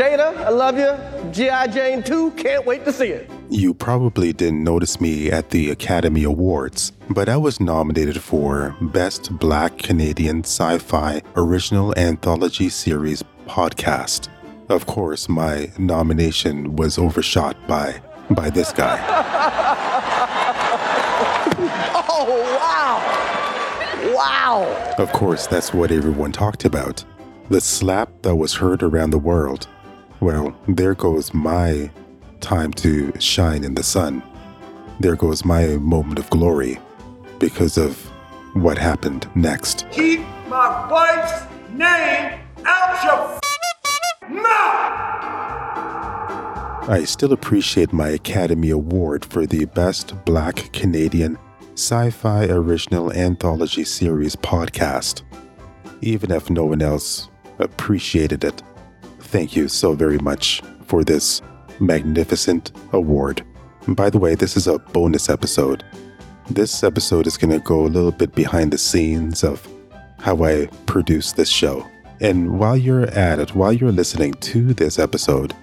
Jada, I love you. G.I. Jane 2, can't wait to see it. You probably didn't notice me at the Academy Awards, but I was nominated for Best Black Canadian Sci Fi Original Anthology Series Podcast. Of course, my nomination was overshot by by this guy. oh, wow. Wow. Of course, that's what everyone talked about. The slap that was heard around the world. Well, there goes my time to shine in the sun. There goes my moment of glory because of what happened next. Keep my wife's name out your mouth. I still appreciate my Academy Award for the Best Black Canadian Sci Fi Original Anthology Series podcast. Even if no one else appreciated it, thank you so very much for this magnificent award. And by the way, this is a bonus episode. This episode is going to go a little bit behind the scenes of how I produce this show. And while you're at it, while you're listening to this episode,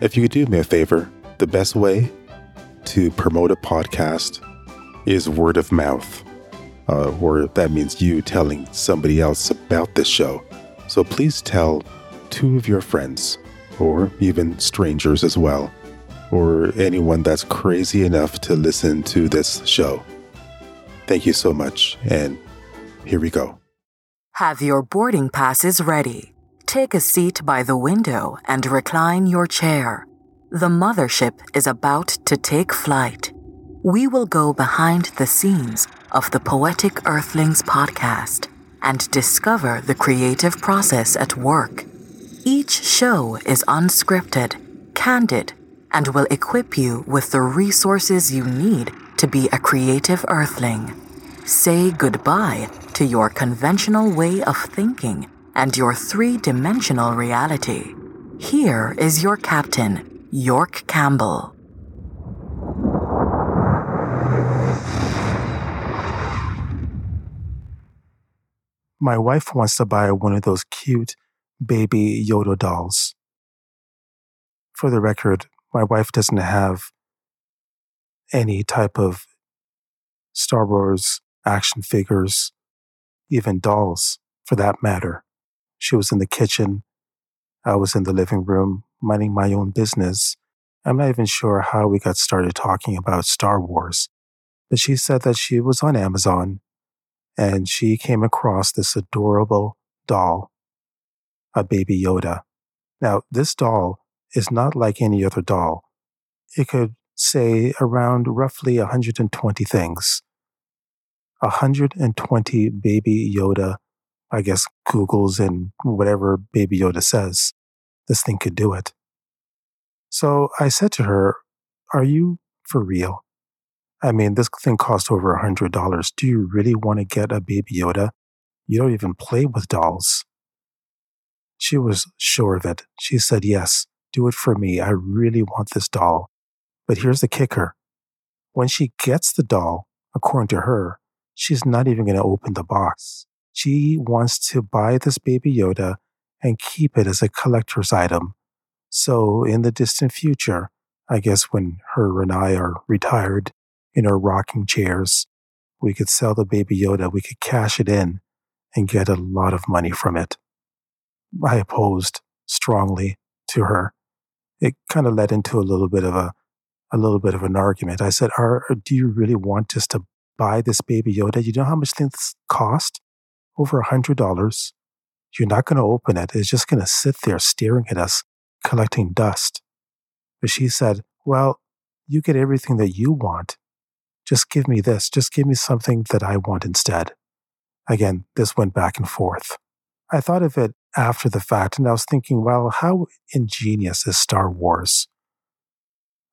if you could do me a favor, the best way to promote a podcast is word of mouth, uh, or that means you telling somebody else about this show. So please tell two of your friends, or even strangers as well, or anyone that's crazy enough to listen to this show. Thank you so much, and here we go. Have your boarding passes ready. Take a seat by the window and recline your chair. The mothership is about to take flight. We will go behind the scenes of the Poetic Earthlings podcast and discover the creative process at work. Each show is unscripted, candid, and will equip you with the resources you need to be a creative earthling. Say goodbye to your conventional way of thinking and your three dimensional reality. Here is your captain, York Campbell. My wife wants to buy one of those cute baby Yoda dolls. For the record, my wife doesn't have any type of Star Wars action figures, even dolls for that matter. She was in the kitchen. I was in the living room, minding my own business. I'm not even sure how we got started talking about Star Wars, but she said that she was on Amazon and she came across this adorable doll, a baby Yoda. Now, this doll is not like any other doll. It could say around roughly 120 things. 120 baby Yoda, I guess, Googles and whatever baby Yoda says. This thing could do it. So I said to her, Are you for real? I mean, this thing cost over a $100. Do you really want to get a baby Yoda? You don't even play with dolls. She was sure of it. She said, Yes, do it for me. I really want this doll. But here's the kicker when she gets the doll, according to her, she's not even going to open the box. She wants to buy this baby Yoda and keep it as a collector's item. So, in the distant future, I guess when her and I are retired, in our rocking chairs. We could sell the baby Yoda, we could cash it in and get a lot of money from it. I opposed strongly to her. It kind of led into a little bit of a a little bit of an argument. I said, Are, uh, do you really want us to buy this baby Yoda? You know how much things cost? Over a hundred dollars. You're not going to open it. It's just going to sit there staring at us, collecting dust. But she said, Well, you get everything that you want just give me this. Just give me something that I want instead. Again, this went back and forth. I thought of it after the fact, and I was thinking, well, how ingenious is Star Wars?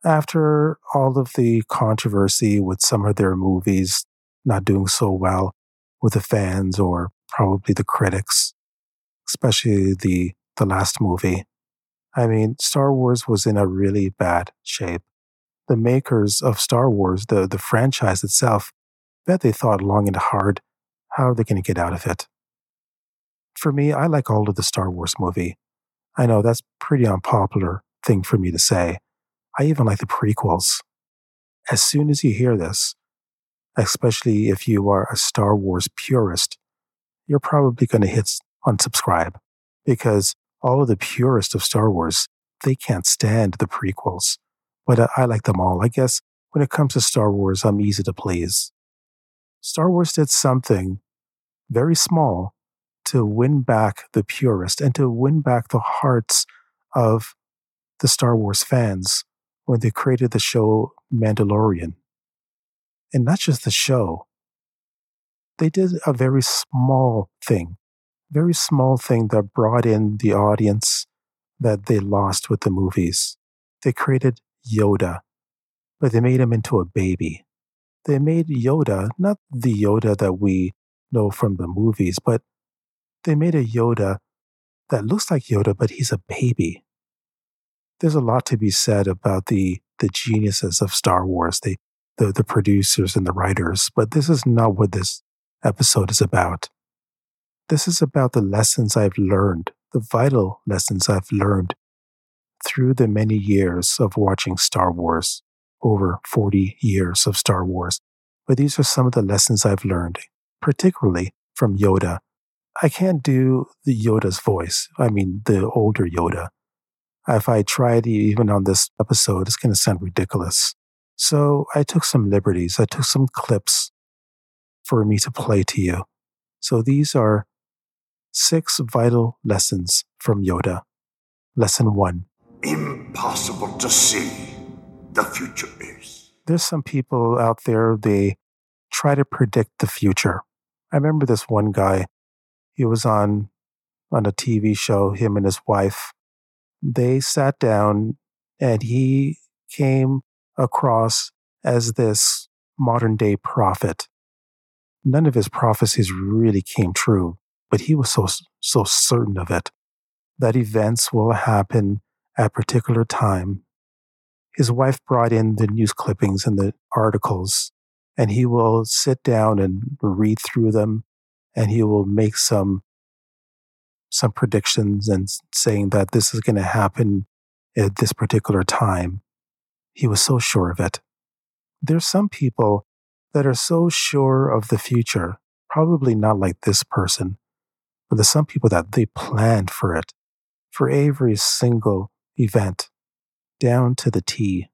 After all of the controversy with some of their movies not doing so well with the fans or probably the critics, especially the, the last movie, I mean, Star Wars was in a really bad shape the makers of Star Wars, the, the franchise itself, bet they thought long and hard how are they going to get out of it. For me, I like all of the Star Wars movie. I know that's pretty unpopular thing for me to say. I even like the prequels. As soon as you hear this, especially if you are a Star Wars purist, you're probably going to hit unsubscribe because all of the purists of Star Wars, they can't stand the prequels. But I, I like them all. I guess when it comes to Star Wars, I'm easy to please. Star Wars did something very small to win back the purist and to win back the hearts of the Star Wars fans when they created the show Mandalorian. And not just the show, they did a very small thing, very small thing that brought in the audience that they lost with the movies. They created Yoda, but they made him into a baby. They made Yoda not the Yoda that we know from the movies, but they made a Yoda that looks like Yoda, but he's a baby. There's a lot to be said about the the geniuses of Star Wars, the, the the producers and the writers, but this is not what this episode is about. This is about the lessons I've learned, the vital lessons I've learned through the many years of watching Star Wars, over 40 years of Star Wars. But these are some of the lessons I've learned, particularly from Yoda. I can't do the Yoda's voice. I mean, the older Yoda. If I tried even on this episode, it's going to sound ridiculous. So I took some liberties. I took some clips for me to play to you. So these are six vital lessons from Yoda. Lesson one Impossible to see. The future is. There's some people out there, they try to predict the future. I remember this one guy, he was on on a TV show, him and his wife. They sat down and he came across as this modern day prophet none of his prophecies really came true, but he was so, so certain of it that events will happen at particular time. His wife brought in the news clippings and the articles, and he will sit down and read through them, and he will make some some predictions and saying that this is going to happen at this particular time. He was so sure of it. There's some people that are so sure of the future, probably not like this person, but there's some people that they planned for it, for every single event, down to the T.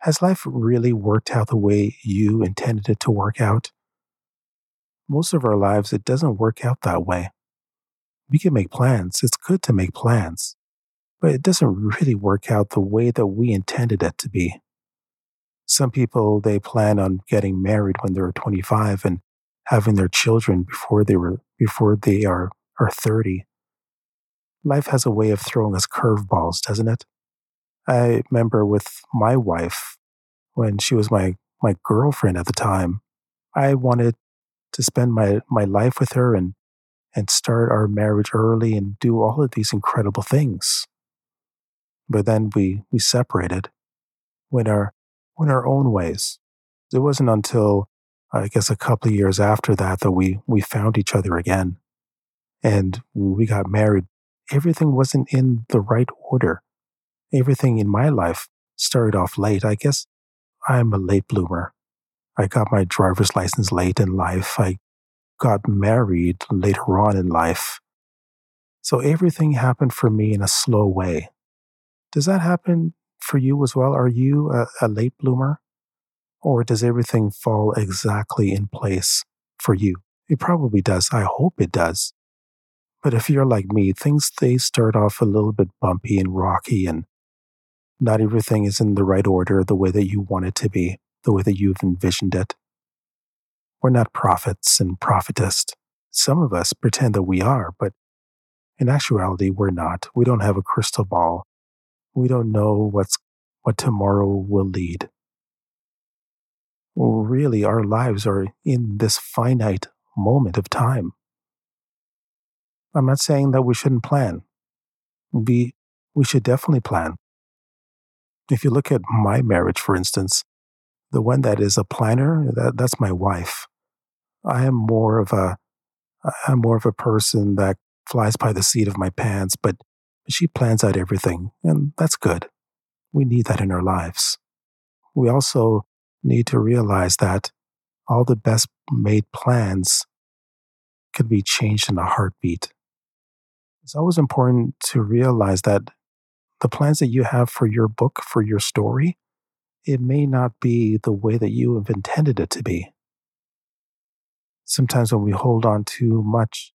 Has life really worked out the way you intended it to work out? Most of our lives, it doesn't work out that way. We can make plans. It's good to make plans, but it doesn't really work out the way that we intended it to be. Some people, they plan on getting married when they're 25 and having their children before they were, before they are, are 30. Life has a way of throwing us curveballs, doesn't it? I remember with my wife, when she was my, my girlfriend at the time, I wanted to spend my, my life with her and, and start our marriage early and do all of these incredible things. But then we, we separated went our in our own ways. It wasn't until I guess a couple of years after that that we we found each other again, and we got married. Everything wasn't in the right order. Everything in my life started off late. I guess I'm a late bloomer. I got my driver's license late in life. I got married later on in life. So everything happened for me in a slow way. Does that happen for you as well? Are you a, a late bloomer? Or does everything fall exactly in place for you? It probably does. I hope it does. But if you're like me, things they start off a little bit bumpy and rocky and not everything is in the right order the way that you want it to be, the way that you've envisioned it. We're not prophets and prophetess. Some of us pretend that we are, but in actuality, we're not. We don't have a crystal ball we don't know what's what tomorrow will lead. Well, really, our lives are in this finite moment of time. I'm not saying that we shouldn't plan. We, we should definitely plan. If you look at my marriage, for instance, the one that is a planner, that, that's my wife. I am more of a, I'm more of a person that flies by the seat of my pants, but She plans out everything, and that's good. We need that in our lives. We also need to realize that all the best made plans can be changed in a heartbeat. It's always important to realize that the plans that you have for your book, for your story, it may not be the way that you have intended it to be. Sometimes when we hold on too much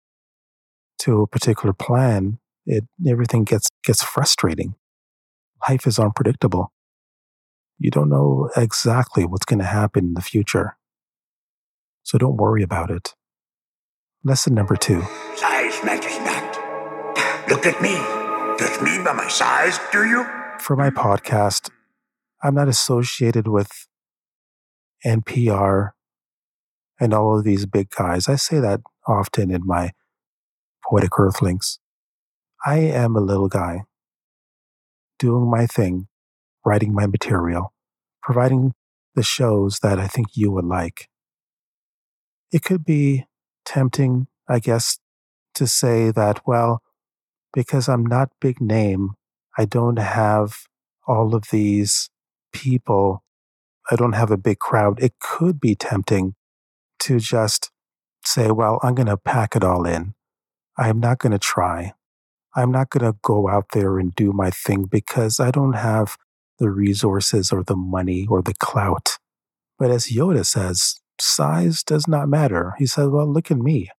to a particular plan, it everything gets gets frustrating. Life is unpredictable. You don't know exactly what's going to happen in the future. So don't worry about it. Lesson number two. Size matters not. Look at me. Judge me by my size, do you? For my podcast, I'm not associated with NPR and all of these big guys. I say that often in my poetic earthlings. I am a little guy doing my thing, writing my material, providing the shows that I think you would like. It could be tempting, I guess, to say that, well, because I'm not big name, I don't have all of these people, I don't have a big crowd. It could be tempting to just say, well, I'm going to pack it all in. I'm not going to try. I'm not going to go out there and do my thing because I don't have the resources or the money or the clout. But as Yoda says, size does not matter. He said, Well, look at me.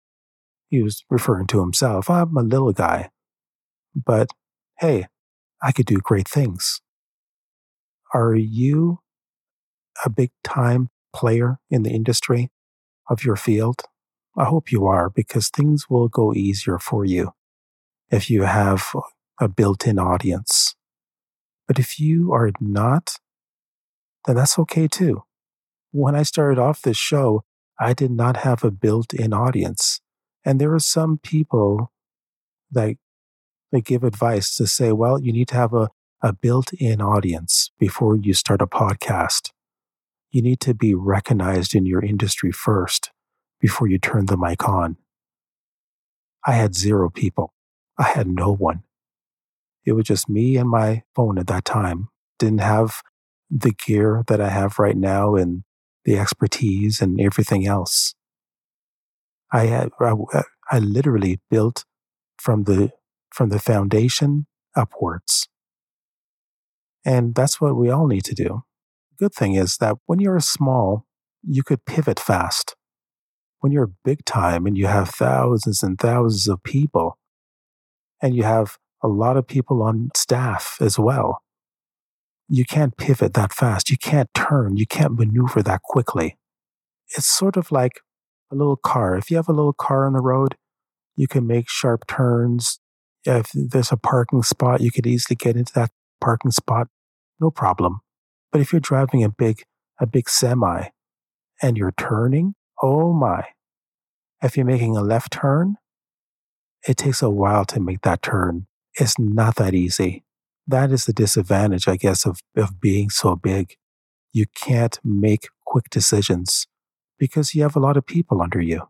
He was referring to himself. I'm a little guy. But hey, I could do great things. Are you a big time player in the industry of your field? I hope you are because things will go easier for you if you have a built in audience. But if you are not, then that's okay too. When I started off this show, I did not have a built in audience. And there are some people that they give advice to say, well, you need to have a, a built in audience before you start a podcast. You need to be recognized in your industry first before you turn the mic on. I had zero people. I had no one. It was just me and my phone at that time. Didn't have the gear that I have right now and the expertise and everything else. I had, I, I literally built from the from the foundation upwards. And that's what we all need to do. Good thing is that when you're small, you could pivot fast. When you're big time and you have thousands and thousands of people, and you have a lot of people on staff as well, you can't pivot that fast. You can't turn. You can't maneuver that quickly. It's sort of like a little car. If you have a little car on the road, you can make sharp turns. If there's a parking spot, you could easily get into that parking spot, no problem. But if you're driving a big, a big semi and you're turning, oh my. If you're making a left turn, it takes a while to make that turn. It's not that easy that is the disadvantage, I guess, of, of being so big. You can't make quick decisions because you have a lot of people under you.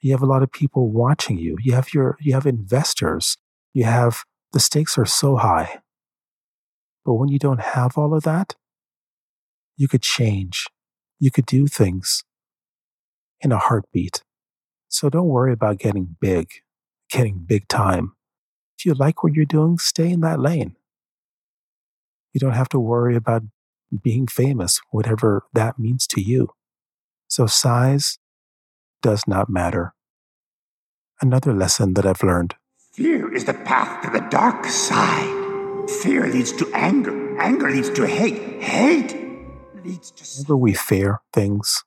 You have a lot of people watching you. You have your, you have investors. You have, the stakes are so high. But when you don't have all of that, you could change. You could do things in a heartbeat. So don't worry about getting big, getting big time. If you like what you're doing, stay in that lane. You don't have to worry about being famous, whatever that means to you. So size does not matter. Another lesson that I've learned Fear is the path to the dark side. Fear leads to anger. Anger leads to hate. Hate leads to. Whenever we fear things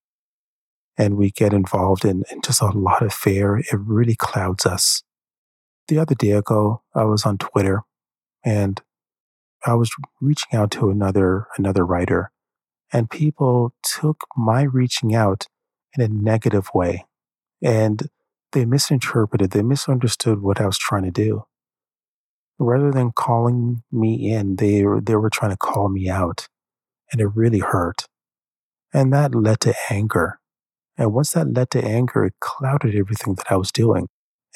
and we get involved in, in just a lot of fear, it really clouds us. The other day ago, I was on Twitter and I was reaching out to another another writer, and people took my reaching out in a negative way, and they misinterpreted, they misunderstood what I was trying to do. Rather than calling me in, they they were trying to call me out, and it really hurt, and that led to anger. And once that led to anger, it clouded everything that I was doing.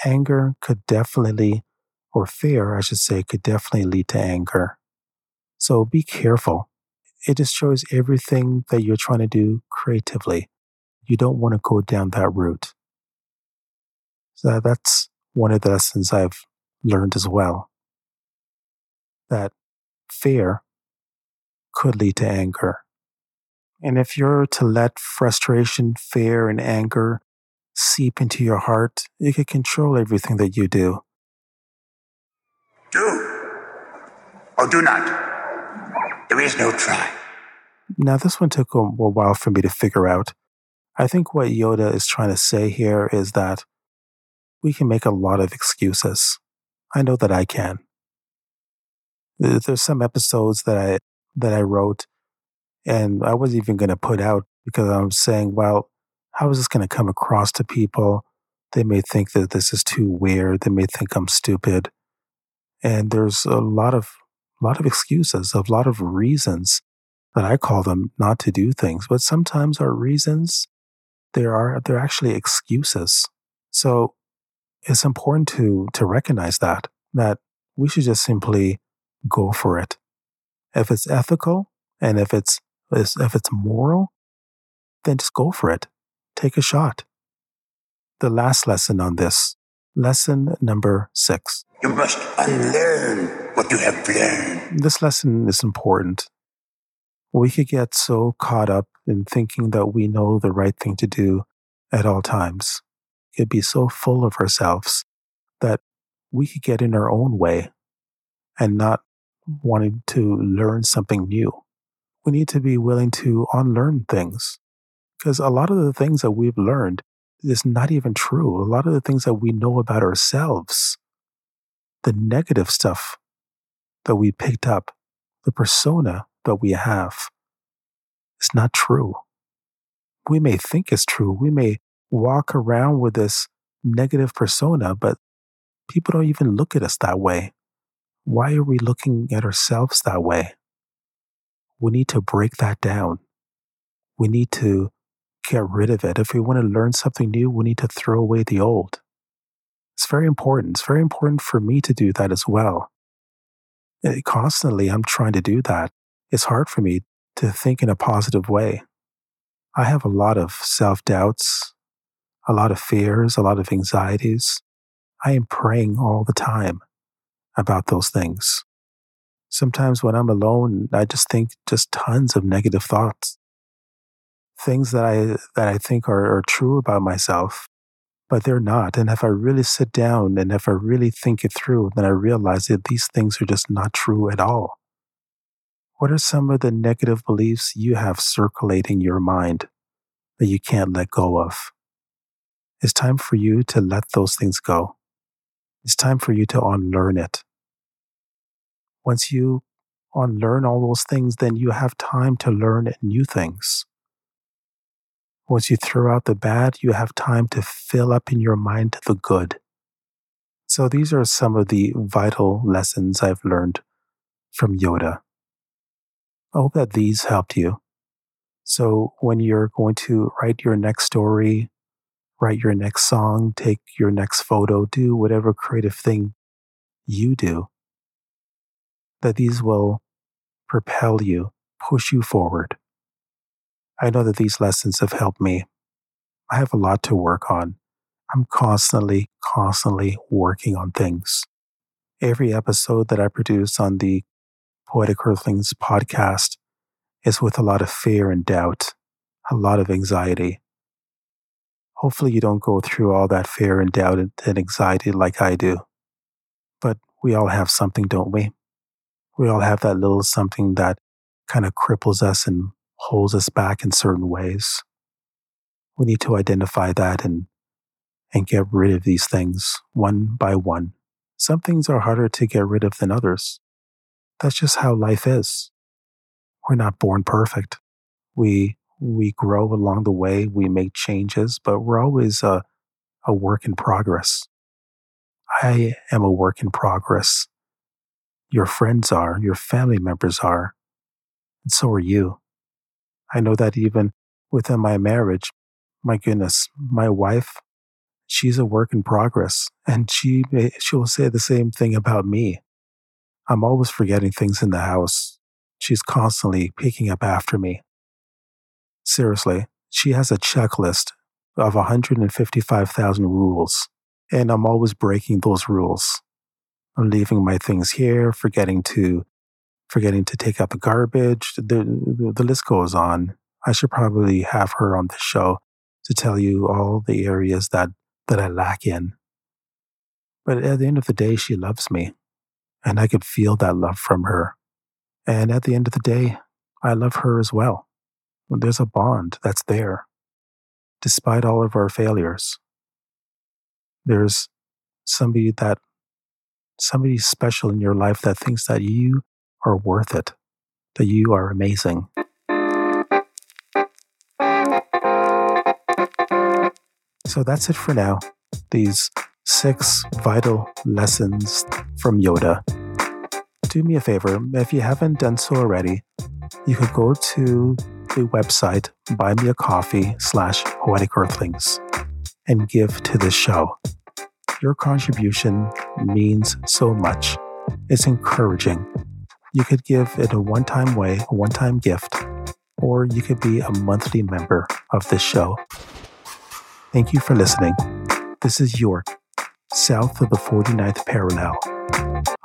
Anger could definitely or fear, I should say, could definitely lead to anger. So be careful. It destroys everything that you're trying to do creatively. You don't want to go down that route. So that's one of the lessons I've learned as well. That fear could lead to anger. And if you're to let frustration, fear, and anger seep into your heart, it can control everything that you do. Do or do not. There is no try. Now, this one took a while for me to figure out. I think what Yoda is trying to say here is that we can make a lot of excuses. I know that I can. There's some episodes that I that I wrote, and I wasn't even going to put out because I'm saying, well, how is this going to come across to people? They may think that this is too weird. They may think I'm stupid. And there's a lot of a lot of excuses, a lot of reasons that I call them not to do things. But sometimes our reasons there are they're actually excuses. So it's important to to recognize that that we should just simply go for it. If it's ethical and if it's if it's moral, then just go for it. Take a shot. The last lesson on this, lesson number six. You must unlearn what you have learned. This lesson is important. We could get so caught up in thinking that we know the right thing to do at all times. Could be so full of ourselves that we could get in our own way and not wanting to learn something new. We need to be willing to unlearn things because a lot of the things that we've learned is not even true. A lot of the things that we know about ourselves the negative stuff that we picked up, the persona that we have, is not true. We may think it's true. We may walk around with this negative persona, but people don't even look at us that way. Why are we looking at ourselves that way? We need to break that down. We need to get rid of it. If we want to learn something new, we need to throw away the old. It's very important. It's very important for me to do that as well. And constantly, I'm trying to do that. It's hard for me to think in a positive way. I have a lot of self doubts, a lot of fears, a lot of anxieties. I am praying all the time about those things. Sometimes when I'm alone, I just think just tons of negative thoughts. Things that I that I think are, are true about myself, but they're not. And if I really sit down and if I really think it through, then I realize that these things are just not true at all. What are some of the negative beliefs you have circulating your mind that you can't let go of? It's time for you to let those things go. It's time for you to unlearn it. Once you uh, unlearn all those things, then you have time to learn new things. Once you throw out the bad, you have time to fill up in your mind the good. So these are some of the vital lessons I've learned from Yoda. I hope that these helped you. So when you're going to write your next story, write your next song, take your next photo, do whatever creative thing you do, that these will propel you, push you forward. I know that these lessons have helped me. I have a lot to work on. I'm constantly, constantly working on things. Every episode that I produce on the Poetic Earthlings podcast is with a lot of fear and doubt, a lot of anxiety. Hopefully, you don't go through all that fear and doubt and anxiety like I do. But we all have something, don't we? We all have that little something that kind of cripples us and holds us back in certain ways. We need to identify that and, and get rid of these things one by one. Some things are harder to get rid of than others. That's just how life is. We're not born perfect. We, we grow along the way, we make changes, but we're always a, a work in progress. I am a work in progress. Your friends are, your family members are, and so are you. I know that even within my marriage, my goodness, my wife she's a work in progress, and she she will say the same thing about me. I'm always forgetting things in the house. She's constantly picking up after me. Seriously, she has a checklist of 155,000 rules, and I'm always breaking those rules. I'm leaving my things here, forgetting to forgetting to take out the garbage. The, the, the list goes on. I should probably have her on the show to tell you all the areas that, that I lack in. But at the end of the day, she loves me, and I could feel that love from her. And at the end of the day, I love her as well. There's a bond that's there, despite all of our failures. There's somebody that, somebody special in your life that thinks that you are worth it, that you are amazing. So that's it for now. These six vital lessons from Yoda. Do me a favor, if you haven't done so already, you could go to the website buy me a coffee slash poetic earthlings and give to this show. Your contribution means so much. It's encouraging. You could give in a one time way, a one time gift, or you could be a monthly member of this show. Thank you for listening. This is York, south of the 49th parallel.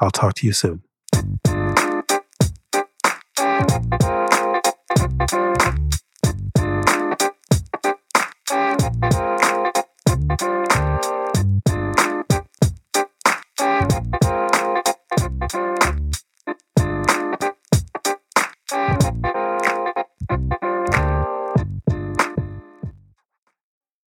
I'll talk to you soon.